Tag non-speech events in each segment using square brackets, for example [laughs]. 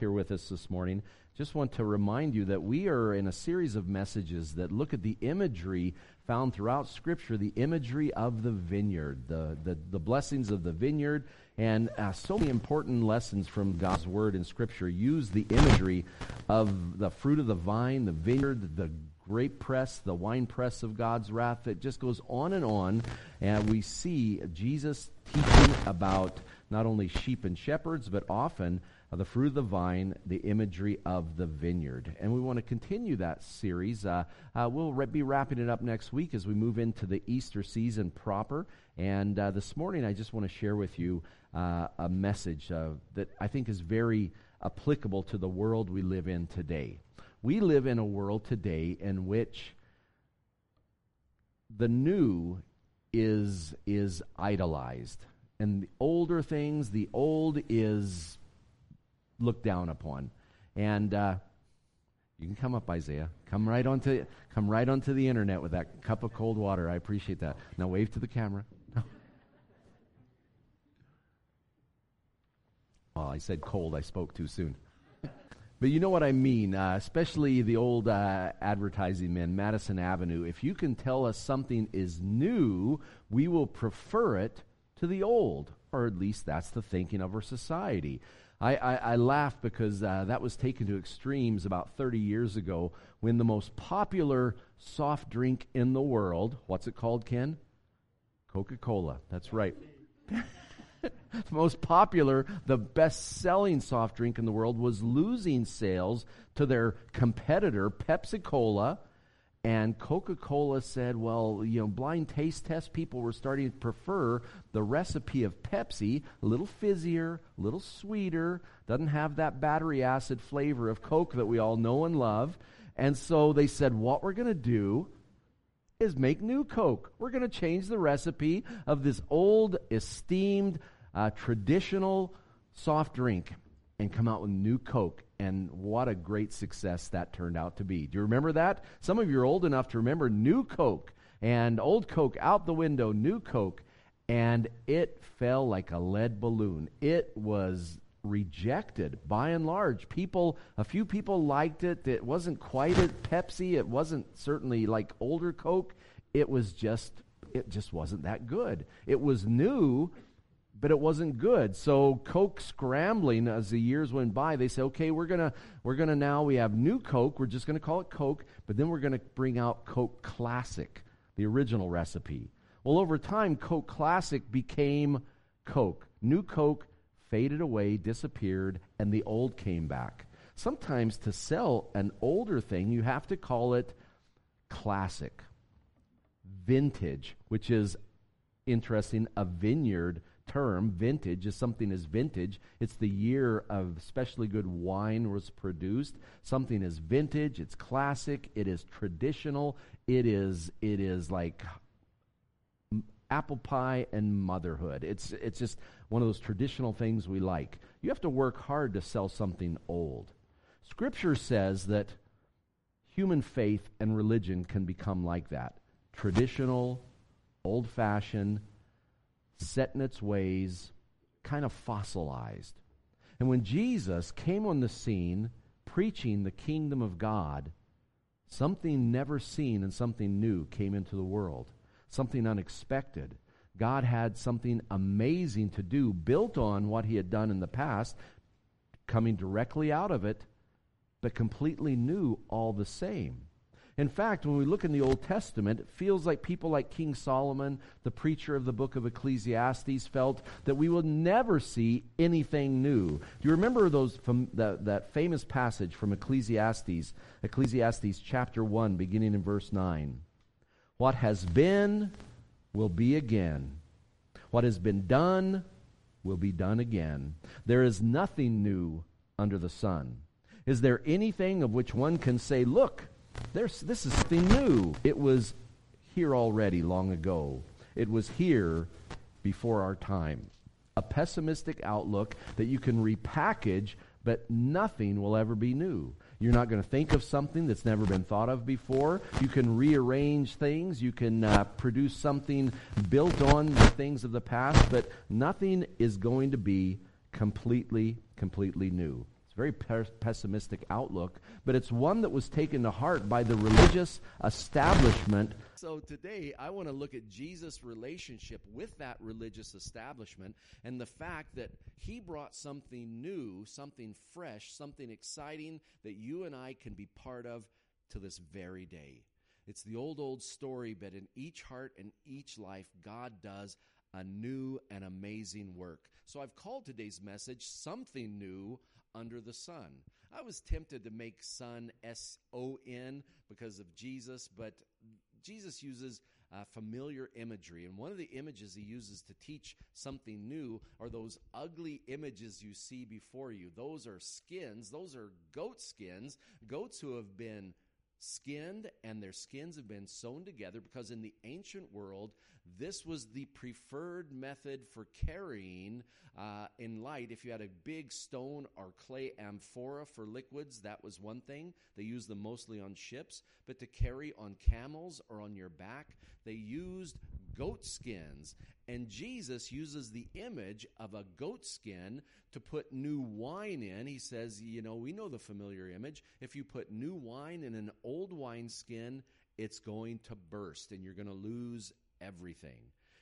here with us this morning, just want to remind you that we are in a series of messages that look at the imagery found throughout Scripture, the imagery of the vineyard, the, the, the blessings of the vineyard, and uh, so many important lessons from God's Word in Scripture use the imagery of the fruit of the vine, the vineyard, the grape press, the wine press of God's wrath. It just goes on and on, and we see Jesus teaching about not only sheep and shepherds, but often uh, the fruit of the vine, the imagery of the vineyard. And we want to continue that series. Uh, uh, we'll re- be wrapping it up next week as we move into the Easter season proper. And uh, this morning, I just want to share with you uh, a message uh, that I think is very applicable to the world we live in today. We live in a world today in which the new is is idolized and the older things the old is looked down upon. And uh, you can come up, Isaiah. Come right onto come right onto the internet with that cup of cold water. I appreciate that. Now wave to the camera. [laughs] well, I said cold. I spoke too soon. But you know what I mean, uh, especially the old uh, advertising men, Madison Avenue. If you can tell us something is new, we will prefer it to the old, or at least that's the thinking of our society. I, I, I laugh because uh, that was taken to extremes about 30 years ago when the most popular soft drink in the world, what's it called, Ken? Coca Cola. That's right. the [laughs] most popular, the best selling soft drink in the world was losing sales to their competitor, Pepsi Cola and Coca Cola said, well, you know, blind taste test people were starting to prefer the recipe of Pepsi, a little fizzier, a little sweeter, doesn't have that battery acid flavor of Coke that we all know and love. And so they said, what we're going to do is make new Coke. We're going to change the recipe of this old, esteemed, uh, traditional soft drink and come out with new Coke. And what a great success that turned out to be. Do you remember that? Some of you are old enough to remember new Coke and old Coke out the window, new Coke, and it fell like a lead balloon. It was rejected by and large. People, a few people liked it. It wasn't quite a Pepsi. It wasn't certainly like older Coke. It was just, it just wasn't that good. It was new, but it wasn't good. So Coke scrambling as the years went by, they said, okay, we're gonna we're gonna now we have new Coke. We're just gonna call it Coke, but then we're gonna bring out Coke Classic, the original recipe. Well, over time, Coke Classic became Coke. New Coke faded away, disappeared, and the old came back. Sometimes to sell an older thing, you have to call it classic, vintage, which is interesting, a vineyard term, vintage, is something is vintage. It's the year of especially good wine was produced. Something is vintage, it's classic, it is traditional, it is it is like apple pie and motherhood. It's it's just one of those traditional things we like. You have to work hard to sell something old. Scripture says that human faith and religion can become like that. Traditional, old-fashioned, set in its ways, kind of fossilized. And when Jesus came on the scene preaching the kingdom of God, something never seen and something new came into the world, something unexpected. God had something amazing to do, built on what he had done in the past, coming directly out of it, but completely new all the same. In fact, when we look in the Old Testament, it feels like people like King Solomon, the preacher of the book of Ecclesiastes, felt that we will never see anything new. Do you remember those from that, that famous passage from Ecclesiastes, Ecclesiastes chapter 1, beginning in verse 9? What has been will be again. What has been done will be done again. There is nothing new under the sun. Is there anything of which one can say, Look, there's, this is something new. It was here already long ago. It was here before our time. A pessimistic outlook that you can repackage, but nothing will ever be new. You're not going to think of something that's never been thought of before. You can rearrange things. You can uh, produce something built on the things of the past, but nothing is going to be completely, completely new very pessimistic outlook, but it's one that was taken to heart by the religious establishment. So today, I want to look at Jesus' relationship with that religious establishment and the fact that he brought something new, something fresh, something exciting that you and I can be part of to this very day. It's the old, old story, but in each heart and each life, God does a new and amazing work. So I've called today's message Something New Under the Sun. I was tempted to make sun S O N because of Jesus, but Jesus uses uh, familiar imagery. And one of the images he uses to teach something new are those ugly images you see before you. Those are skins, those are goat skins, goats who have been skinned and their skins have been sewn together because in the ancient world this was the preferred method for carrying uh, in light. If you had a big stone or clay amphora for liquids that was one thing. They used them mostly on ships but to carry on camels or on your back they used goat skins and Jesus uses the image of a goat skin to put new wine in. He says, you know, we know the familiar image. If you put new wine in an old wine skin, it's going to burst and you're going to lose everything.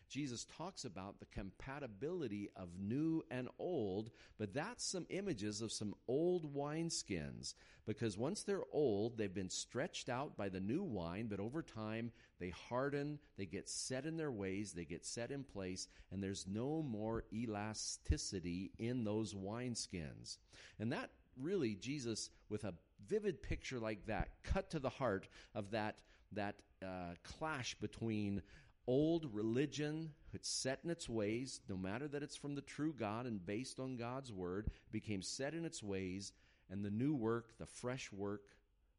Jesus talks about the compatibility of new and old, but that's some images of some old wineskins. Because once they're old, they've been stretched out by the new wine, but over time they harden, they get set in their ways, they get set in place, and there's no more elasticity in those wineskins. And that really, Jesus, with a vivid picture like that, cut to the heart of that, that uh, clash between old religion it's set in its ways no matter that it's from the true god and based on god's word became set in its ways and the new work the fresh work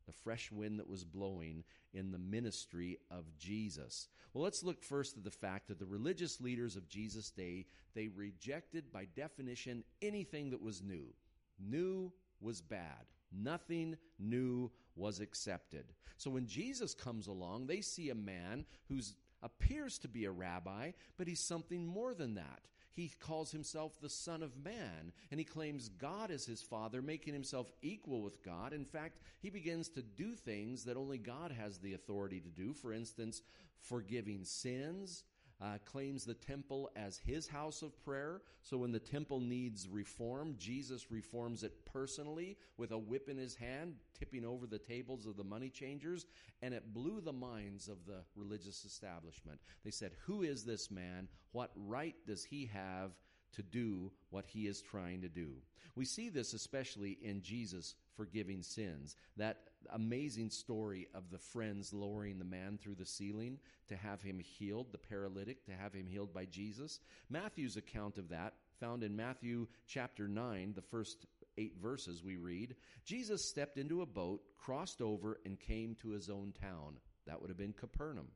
the fresh wind that was blowing in the ministry of jesus. Well let's look first at the fact that the religious leaders of jesus day they rejected by definition anything that was new. New was bad. Nothing new was accepted. So when jesus comes along they see a man who's appears to be a rabbi, but he's something more than that. He calls himself the Son of Man, and he claims God as his Father, making himself equal with God. In fact, he begins to do things that only God has the authority to do. For instance, forgiving sins, uh, claims the temple as his house of prayer. So when the temple needs reform, Jesus reforms it personally with a whip in his hand, tipping over the tables of the money changers. And it blew the minds of the religious establishment. They said, Who is this man? What right does he have? to do what he is trying to do. We see this especially in Jesus forgiving sins. That amazing story of the friends lowering the man through the ceiling to have him healed, the paralytic, to have him healed by Jesus. Matthew's account of that, found in Matthew chapter 9, the first eight verses we read Jesus stepped into a boat, crossed over, and came to his own town. That would have been Capernaum.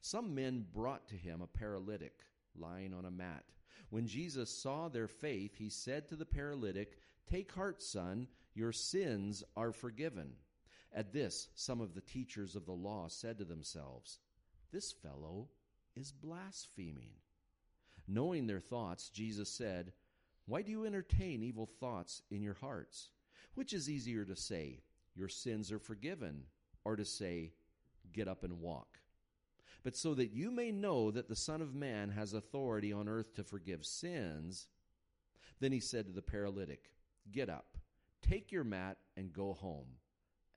Some men brought to him a paralytic lying on a mat. When Jesus saw their faith, he said to the paralytic, Take heart, son, your sins are forgiven. At this, some of the teachers of the law said to themselves, This fellow is blaspheming. Knowing their thoughts, Jesus said, Why do you entertain evil thoughts in your hearts? Which is easier to say, Your sins are forgiven, or to say, Get up and walk? But so that you may know that the Son of Man has authority on earth to forgive sins, then he said to the paralytic, Get up, take your mat, and go home.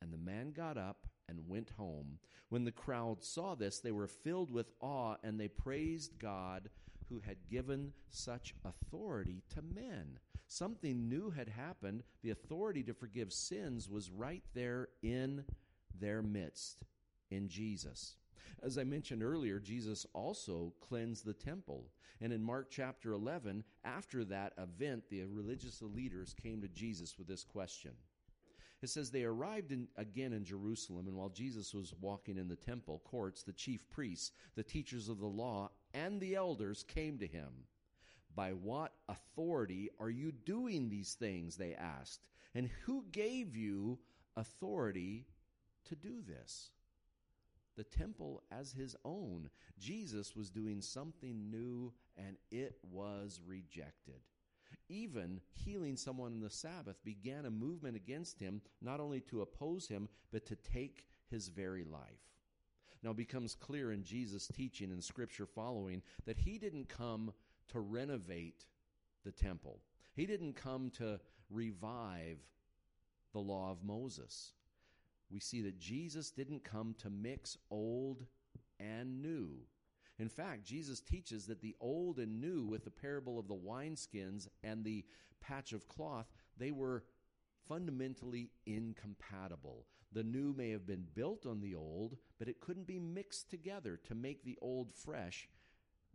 And the man got up and went home. When the crowd saw this, they were filled with awe and they praised God who had given such authority to men. Something new had happened. The authority to forgive sins was right there in their midst in Jesus. As I mentioned earlier, Jesus also cleansed the temple. And in Mark chapter 11, after that event, the religious leaders came to Jesus with this question it says they arrived in, again in Jerusalem, and while Jesus was walking in the temple courts, the chief priests, the teachers of the law, and the elders came to him. By what authority are you doing these things? They asked. And who gave you authority to do this? The temple as his own. Jesus was doing something new, and it was rejected. even healing someone on the Sabbath, began a movement against him, not only to oppose him, but to take his very life. Now, it becomes clear in Jesus' teaching and scripture following that he didn't come to renovate the temple, he didn't come to revive the law of Moses. We see that Jesus didn't come to mix old and new. In fact, Jesus teaches that the old and new, with the parable of the wineskins and the patch of cloth, they were fundamentally incompatible. The new may have been built on the old, but it couldn't be mixed together to make the old fresh.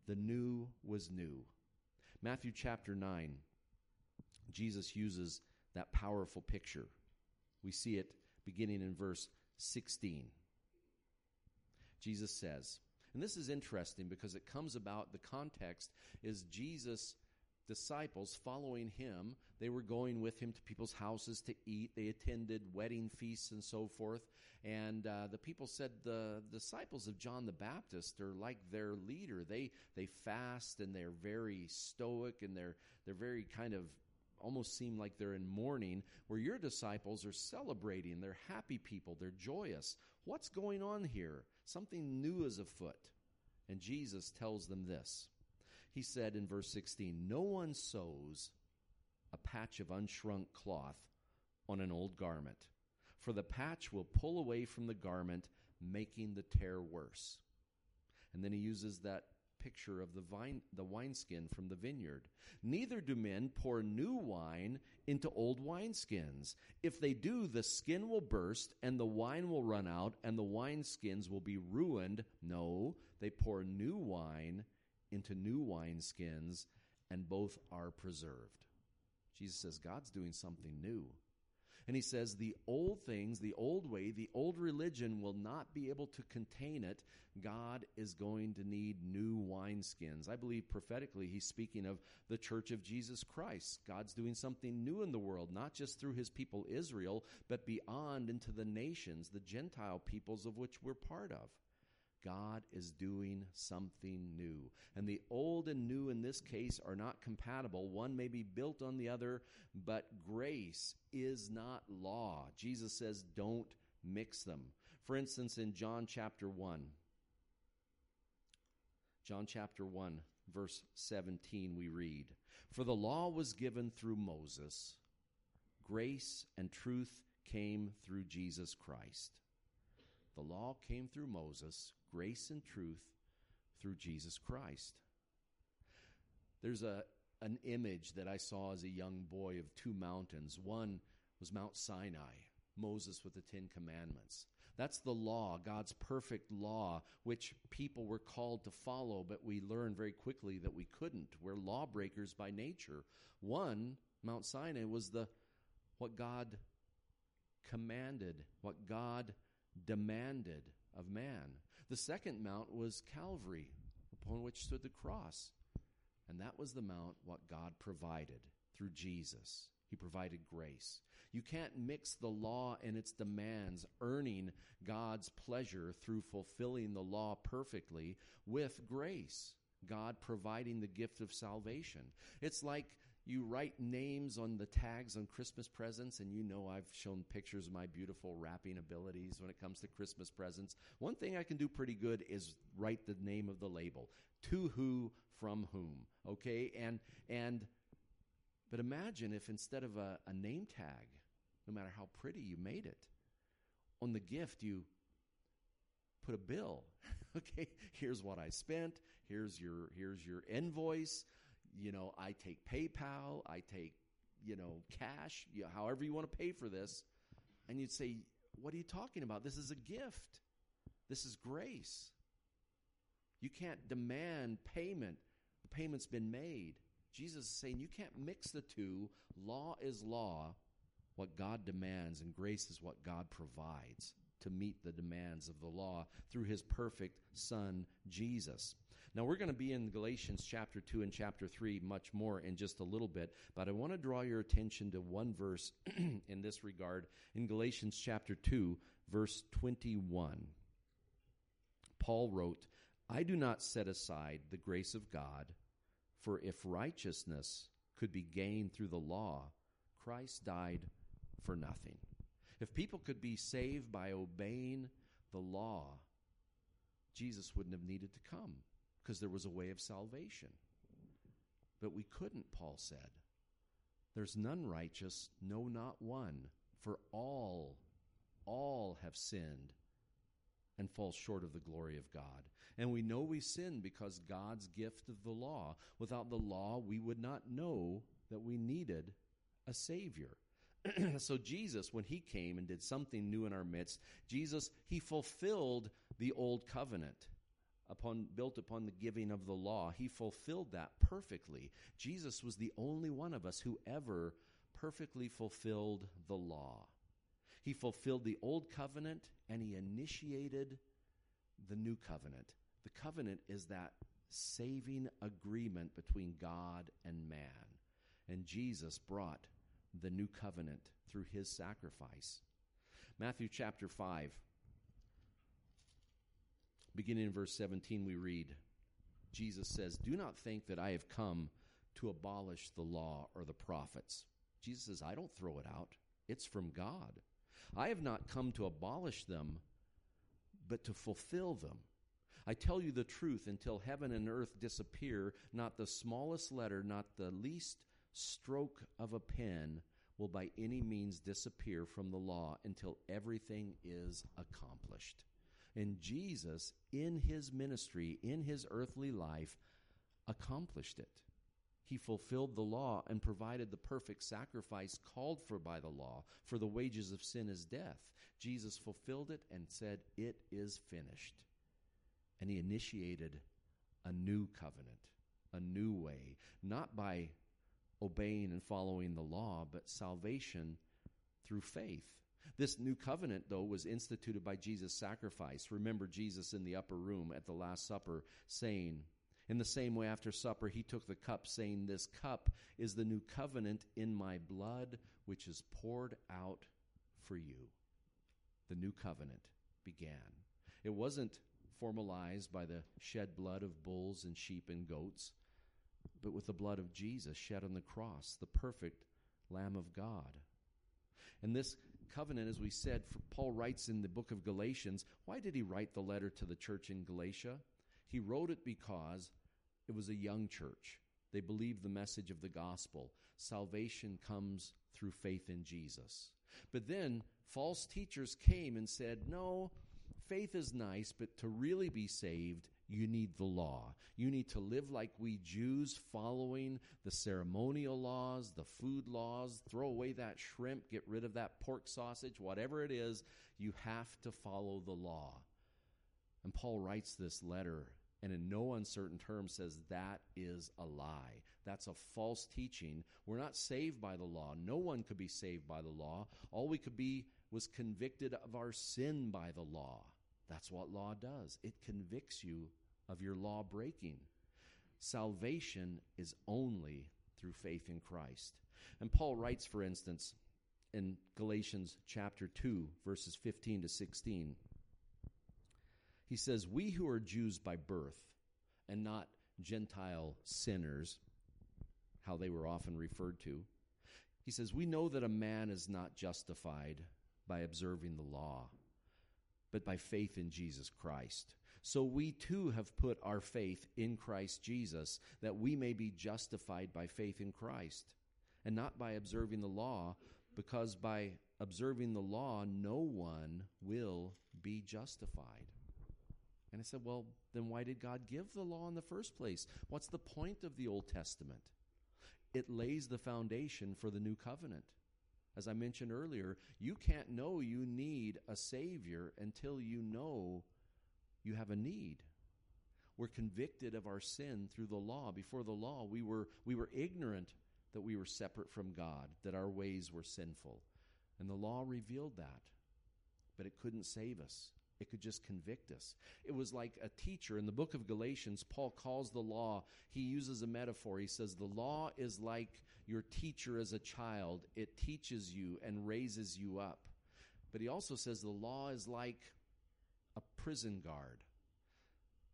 The new was new. Matthew chapter 9, Jesus uses that powerful picture. We see it beginning in verse 16. Jesus says, and this is interesting because it comes about, the context is Jesus' disciples following him. They were going with him to people's houses to eat. They attended wedding feasts and so forth. And uh, the people said the disciples of John the Baptist are like their leader. They they fast and they're very stoic and they're they're very kind of almost seem like they're in mourning, where your disciples are celebrating. They're happy people, they're joyous. What's going on here? Something new is afoot. And Jesus tells them this. He said in verse 16, No one sews a patch of unshrunk cloth on an old garment, for the patch will pull away from the garment, making the tear worse. And then he uses that picture of the vine the wineskin from the vineyard. Neither do men pour new wine into old wineskins. If they do, the skin will burst and the wine will run out and the wineskins will be ruined. No, they pour new wine into new wineskins and both are preserved. Jesus says God's doing something new. And he says the old things, the old way, the old religion will not be able to contain it. God is going to need new wineskins. I believe prophetically he's speaking of the church of Jesus Christ. God's doing something new in the world, not just through his people Israel, but beyond into the nations, the Gentile peoples of which we're part of. God is doing something new. And the old and new in this case are not compatible. One may be built on the other, but grace is not law. Jesus says, don't mix them. For instance, in John chapter 1, John chapter 1, verse 17, we read, For the law was given through Moses, grace and truth came through Jesus Christ. The law came through Moses, grace and truth through Jesus Christ. There's a, an image that I saw as a young boy of two mountains. One was Mount Sinai, Moses with the Ten Commandments. That's the law, God's perfect law, which people were called to follow, but we learned very quickly that we couldn't. We're lawbreakers by nature. One, Mount Sinai, was the what God commanded, what God demanded of man. The second mount was Calvary, upon which stood the cross. And that was the mount what God provided through Jesus. He provided grace. You can't mix the law and its demands, earning God's pleasure through fulfilling the law perfectly, with grace. God providing the gift of salvation. It's like you write names on the tags on Christmas presents, and you know I've shown pictures of my beautiful wrapping abilities when it comes to Christmas presents. One thing I can do pretty good is write the name of the label. To who, from whom. Okay? And and but imagine if instead of a, a name tag, no matter how pretty you made it, on the gift you put a bill. [laughs] okay, here's what I spent. Here's your here's your invoice you know, I take PayPal, I take, you know, cash, you know, however you want to pay for this. And you'd say, What are you talking about? This is a gift, this is grace. You can't demand payment. The payment's been made. Jesus is saying you can't mix the two. Law is law, what God demands, and grace is what God provides to meet the demands of the law through his perfect son Jesus. Now we're going to be in Galatians chapter 2 and chapter 3 much more in just a little bit, but I want to draw your attention to one verse [clears throat] in this regard in Galatians chapter 2 verse 21. Paul wrote, "I do not set aside the grace of God, for if righteousness could be gained through the law, Christ died for nothing. If people could be saved by obeying the law, Jesus wouldn't have needed to come because there was a way of salvation. But we couldn't, Paul said. There's none righteous, no, not one, for all, all have sinned and fall short of the glory of God. And we know we sin because God's gift of the law. Without the law, we would not know that we needed a Savior. [clears throat] so Jesus, when he came and did something new in our midst, Jesus, he fulfilled the old covenant upon built upon the giving of the law. He fulfilled that perfectly. Jesus was the only one of us who ever perfectly fulfilled the law. He fulfilled the old covenant and he initiated the new covenant. The covenant is that saving agreement between God and man. And Jesus brought the new covenant through his sacrifice. Matthew chapter 5, beginning in verse 17, we read Jesus says, Do not think that I have come to abolish the law or the prophets. Jesus says, I don't throw it out, it's from God. I have not come to abolish them, but to fulfill them. I tell you the truth, until heaven and earth disappear, not the smallest letter, not the least stroke of a pen will by any means disappear from the law until everything is accomplished. And Jesus, in his ministry, in his earthly life, accomplished it. He fulfilled the law and provided the perfect sacrifice called for by the law, for the wages of sin is death. Jesus fulfilled it and said, It is finished. And he initiated a new covenant, a new way, not by obeying and following the law, but salvation through faith. This new covenant, though, was instituted by Jesus' sacrifice. Remember Jesus in the upper room at the Last Supper saying, in the same way, after supper, he took the cup, saying, This cup is the new covenant in my blood, which is poured out for you. The new covenant began. It wasn't formalized by the shed blood of bulls and sheep and goats, but with the blood of Jesus shed on the cross, the perfect Lamb of God. And this covenant, as we said, Paul writes in the book of Galatians. Why did he write the letter to the church in Galatia? He wrote it because it was a young church. They believed the message of the gospel. Salvation comes through faith in Jesus. But then false teachers came and said, no, faith is nice, but to really be saved, you need the law. You need to live like we Jews, following the ceremonial laws, the food laws, throw away that shrimp, get rid of that pork sausage, whatever it is, you have to follow the law. And Paul writes this letter and in no uncertain terms says that is a lie. That's a false teaching. We're not saved by the law. No one could be saved by the law. All we could be was convicted of our sin by the law. That's what law does. It convicts you of your law breaking. Salvation is only through faith in Christ. And Paul writes, for instance, in Galatians chapter 2, verses 15 to 16. He says, We who are Jews by birth and not Gentile sinners, how they were often referred to, he says, We know that a man is not justified by observing the law, but by faith in Jesus Christ. So we too have put our faith in Christ Jesus, that we may be justified by faith in Christ, and not by observing the law, because by observing the law, no one will be justified. And I said, well, then why did God give the law in the first place? What's the point of the Old Testament? It lays the foundation for the new covenant. As I mentioned earlier, you can't know you need a Savior until you know you have a need. We're convicted of our sin through the law. Before the law, we were, we were ignorant that we were separate from God, that our ways were sinful. And the law revealed that, but it couldn't save us. It could just convict us. It was like a teacher. In the book of Galatians, Paul calls the law, he uses a metaphor. He says, The law is like your teacher as a child, it teaches you and raises you up. But he also says the law is like a prison guard.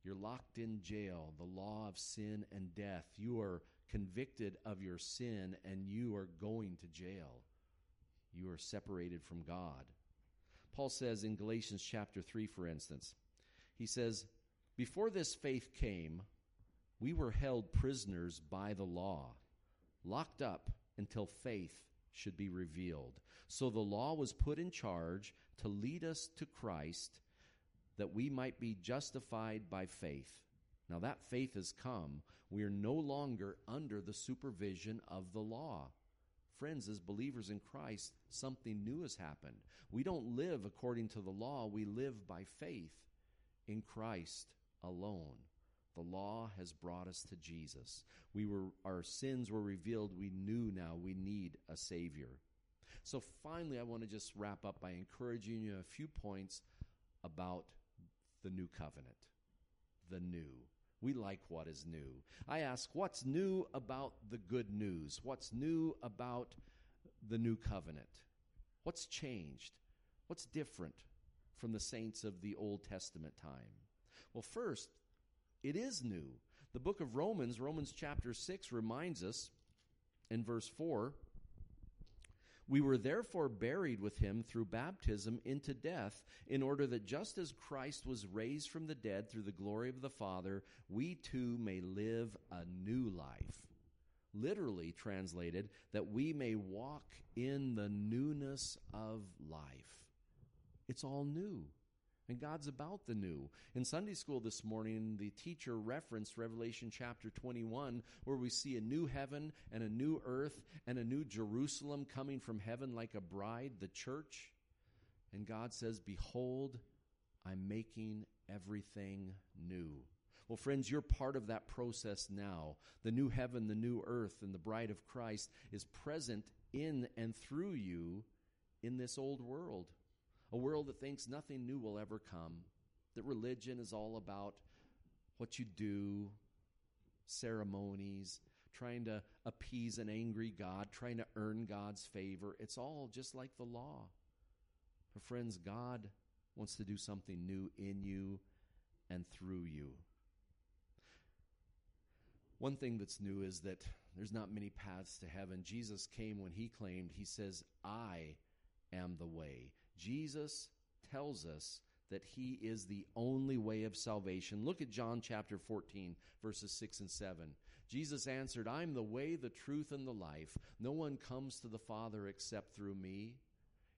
You're locked in jail, the law of sin and death. You are convicted of your sin and you are going to jail. You are separated from God. Paul says in Galatians chapter 3, for instance, he says, Before this faith came, we were held prisoners by the law, locked up until faith should be revealed. So the law was put in charge to lead us to Christ that we might be justified by faith. Now that faith has come. We are no longer under the supervision of the law. Friends, as believers in Christ, something new has happened. We don't live according to the law, we live by faith in Christ alone. The law has brought us to Jesus. We were our sins were revealed. We knew now we need a savior. So finally I want to just wrap up by encouraging you a few points about the new covenant. The new. We like what is new. I ask, what's new about the good news? What's new about the new covenant? What's changed? What's different from the saints of the Old Testament time? Well, first, it is new. The book of Romans, Romans chapter 6, reminds us in verse 4 we were therefore buried with him through baptism into death, in order that just as Christ was raised from the dead through the glory of the Father, we too may live a new life. Literally translated, that we may walk in the newness of life. It's all new. And God's about the new. In Sunday school this morning, the teacher referenced Revelation chapter 21, where we see a new heaven and a new earth and a new Jerusalem coming from heaven like a bride, the church. And God says, Behold, I'm making everything new. Well, friends, you're part of that process now. The new heaven, the new earth, and the bride of Christ is present in and through you in this old world a world that thinks nothing new will ever come, that religion is all about what you do, ceremonies, trying to appease an angry God, trying to earn God's favor. It's all just like the law. But, friends, God wants to do something new in you and through you. One thing that's new is that there's not many paths to heaven. Jesus came when he claimed, He says, I am the way. Jesus tells us that he is the only way of salvation. Look at John chapter 14, verses 6 and 7. Jesus answered, I'm the way, the truth, and the life. No one comes to the Father except through me.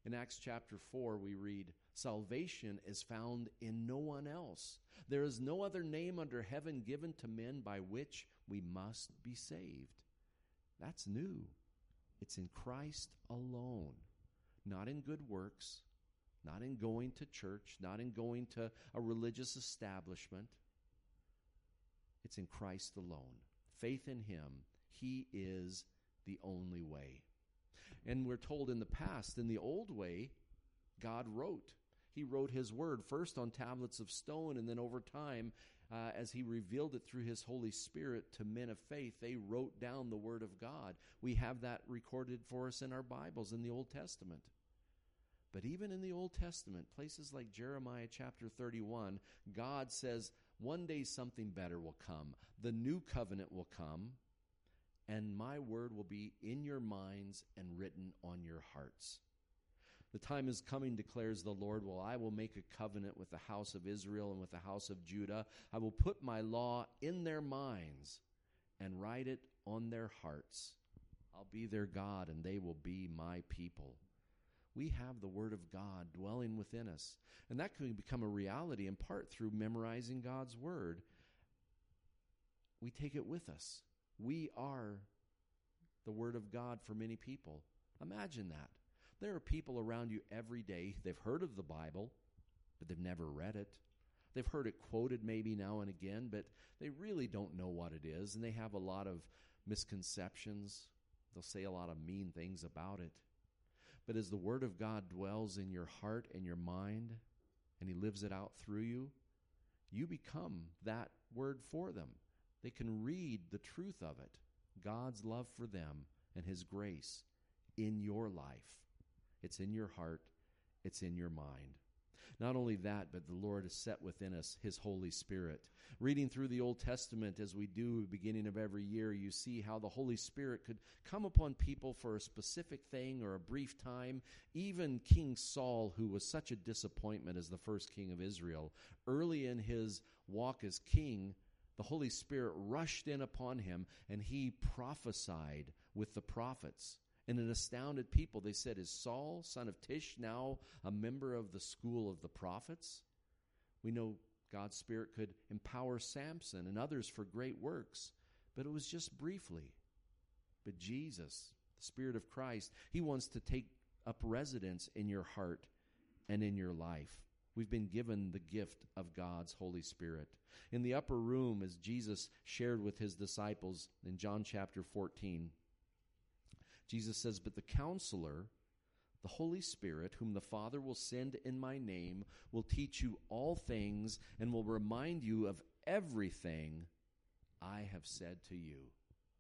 In Acts chapter 4, we read, Salvation is found in no one else. There is no other name under heaven given to men by which we must be saved. That's new. It's in Christ alone not in good works, not in going to church, not in going to a religious establishment. It's in Christ alone. Faith in Him. He is the only way. And we're told in the past, in the old way, God wrote. He wrote His word first on tablets of stone, and then over time, uh, as He revealed it through His Holy Spirit to men of faith, they wrote down the Word of God. We have that recorded for us in our Bibles in the Old Testament. But even in the Old Testament, places like Jeremiah chapter 31, God says, one day something better will come. The new covenant will come, and my word will be in your minds and written on your hearts. The time is coming, declares the Lord. Well, I will make a covenant with the house of Israel and with the house of Judah. I will put my law in their minds and write it on their hearts. I'll be their God, and they will be my people we have the Word of God dwelling within us. And that can become a reality in part through memorizing God's Word. We take it with us. We are the Word of God for many people. Imagine that. There are people around you every day, they've heard of the Bible, but they've never read it. They've heard it quoted maybe now and again, but they really don't know what it is, and they have a lot of misconceptions. They'll say a lot of mean things about it. But as the Word of God dwells in your heart and your mind, and He lives it out through you, you become that Word for them. They can read the truth of it, God's love for them, and His grace in your life. It's in your heart, it's in your mind. Not only that, but the Lord has set within us His Holy Spirit. Reading through the Old Testament as we do beginning of every year, you see how the Holy Spirit could come upon people for a specific thing or a brief time. Even King Saul, who was such a disappointment as the first king of Israel, early in his walk as king, the Holy Spirit rushed in upon him and he prophesied with the prophets and it astounded people. They said, Is Saul, son of Kish, now a member of the school of the prophets? We know God's Spirit could empower Samson and others for great works, but it was just briefly. But Jesus, the Spirit of Christ, He wants to take up residence in your heart and in your life. We've been given the gift of God's Holy Spirit. In the upper room, as Jesus shared with his disciples in John chapter 14, Jesus says, But the counselor, the Holy Spirit, whom the Father will send in my name, will teach you all things and will remind you of everything I have said to you.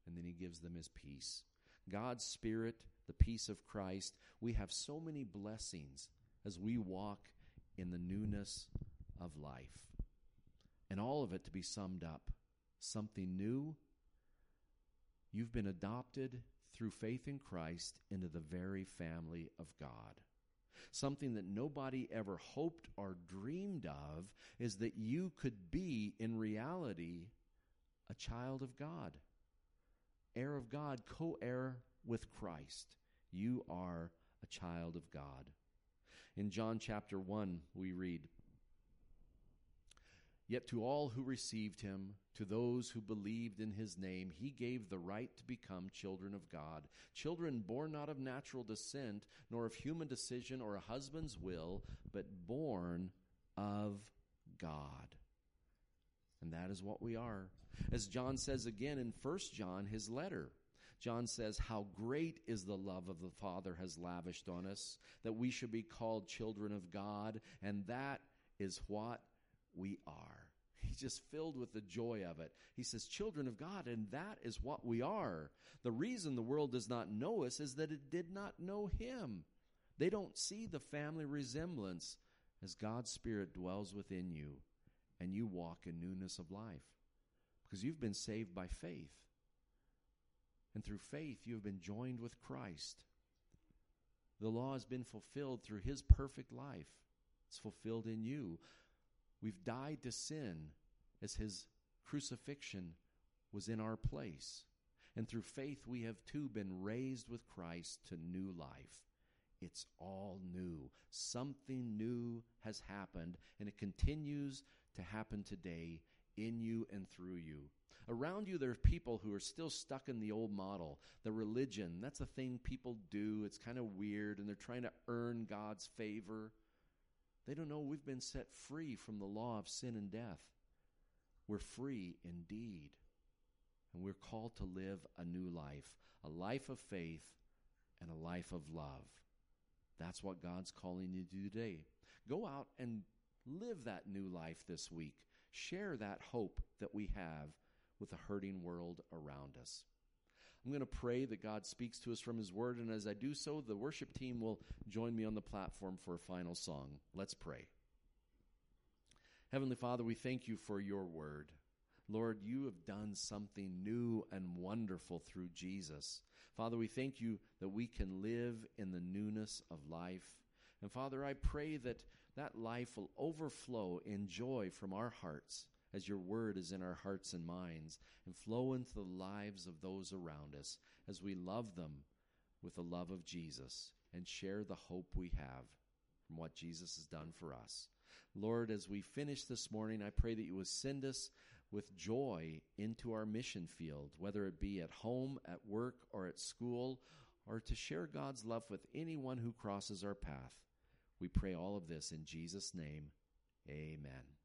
And then he gives them his peace. God's Spirit, the peace of Christ, we have so many blessings as we walk in the newness of life. And all of it to be summed up something new. You've been adopted through faith in Christ into the very family of God. Something that nobody ever hoped or dreamed of is that you could be, in reality, a child of God, heir of God, co heir with Christ. You are a child of God. In John chapter 1, we read, Yet to all who received him, to those who believed in his name, he gave the right to become children of God, children born not of natural descent, nor of human decision or a husband's will, but born of God. And that is what we are. As John says again in 1 John, his letter, John says, How great is the love of the Father has lavished on us, that we should be called children of God, and that is what we are. He's just filled with the joy of it. He says, Children of God, and that is what we are. The reason the world does not know us is that it did not know Him. They don't see the family resemblance as God's Spirit dwells within you and you walk in newness of life because you've been saved by faith. And through faith, you have been joined with Christ. The law has been fulfilled through His perfect life, it's fulfilled in you. We've died to sin as his crucifixion was in our place. And through faith, we have too been raised with Christ to new life. It's all new. Something new has happened, and it continues to happen today in you and through you. Around you, there are people who are still stuck in the old model. The religion, that's a thing people do. It's kind of weird, and they're trying to earn God's favor. They don't know we've been set free from the law of sin and death. We're free indeed. And we're called to live a new life, a life of faith and a life of love. That's what God's calling you to do today. Go out and live that new life this week. Share that hope that we have with a hurting world around us. I'm going to pray that God speaks to us from His Word, and as I do so, the worship team will join me on the platform for a final song. Let's pray. Heavenly Father, we thank you for your Word. Lord, you have done something new and wonderful through Jesus. Father, we thank you that we can live in the newness of life. And Father, I pray that that life will overflow in joy from our hearts as your word is in our hearts and minds and flow into the lives of those around us as we love them with the love of Jesus and share the hope we have from what Jesus has done for us. Lord, as we finish this morning, I pray that you will send us with joy into our mission field, whether it be at home, at work, or at school, or to share God's love with anyone who crosses our path. We pray all of this in Jesus' name. Amen.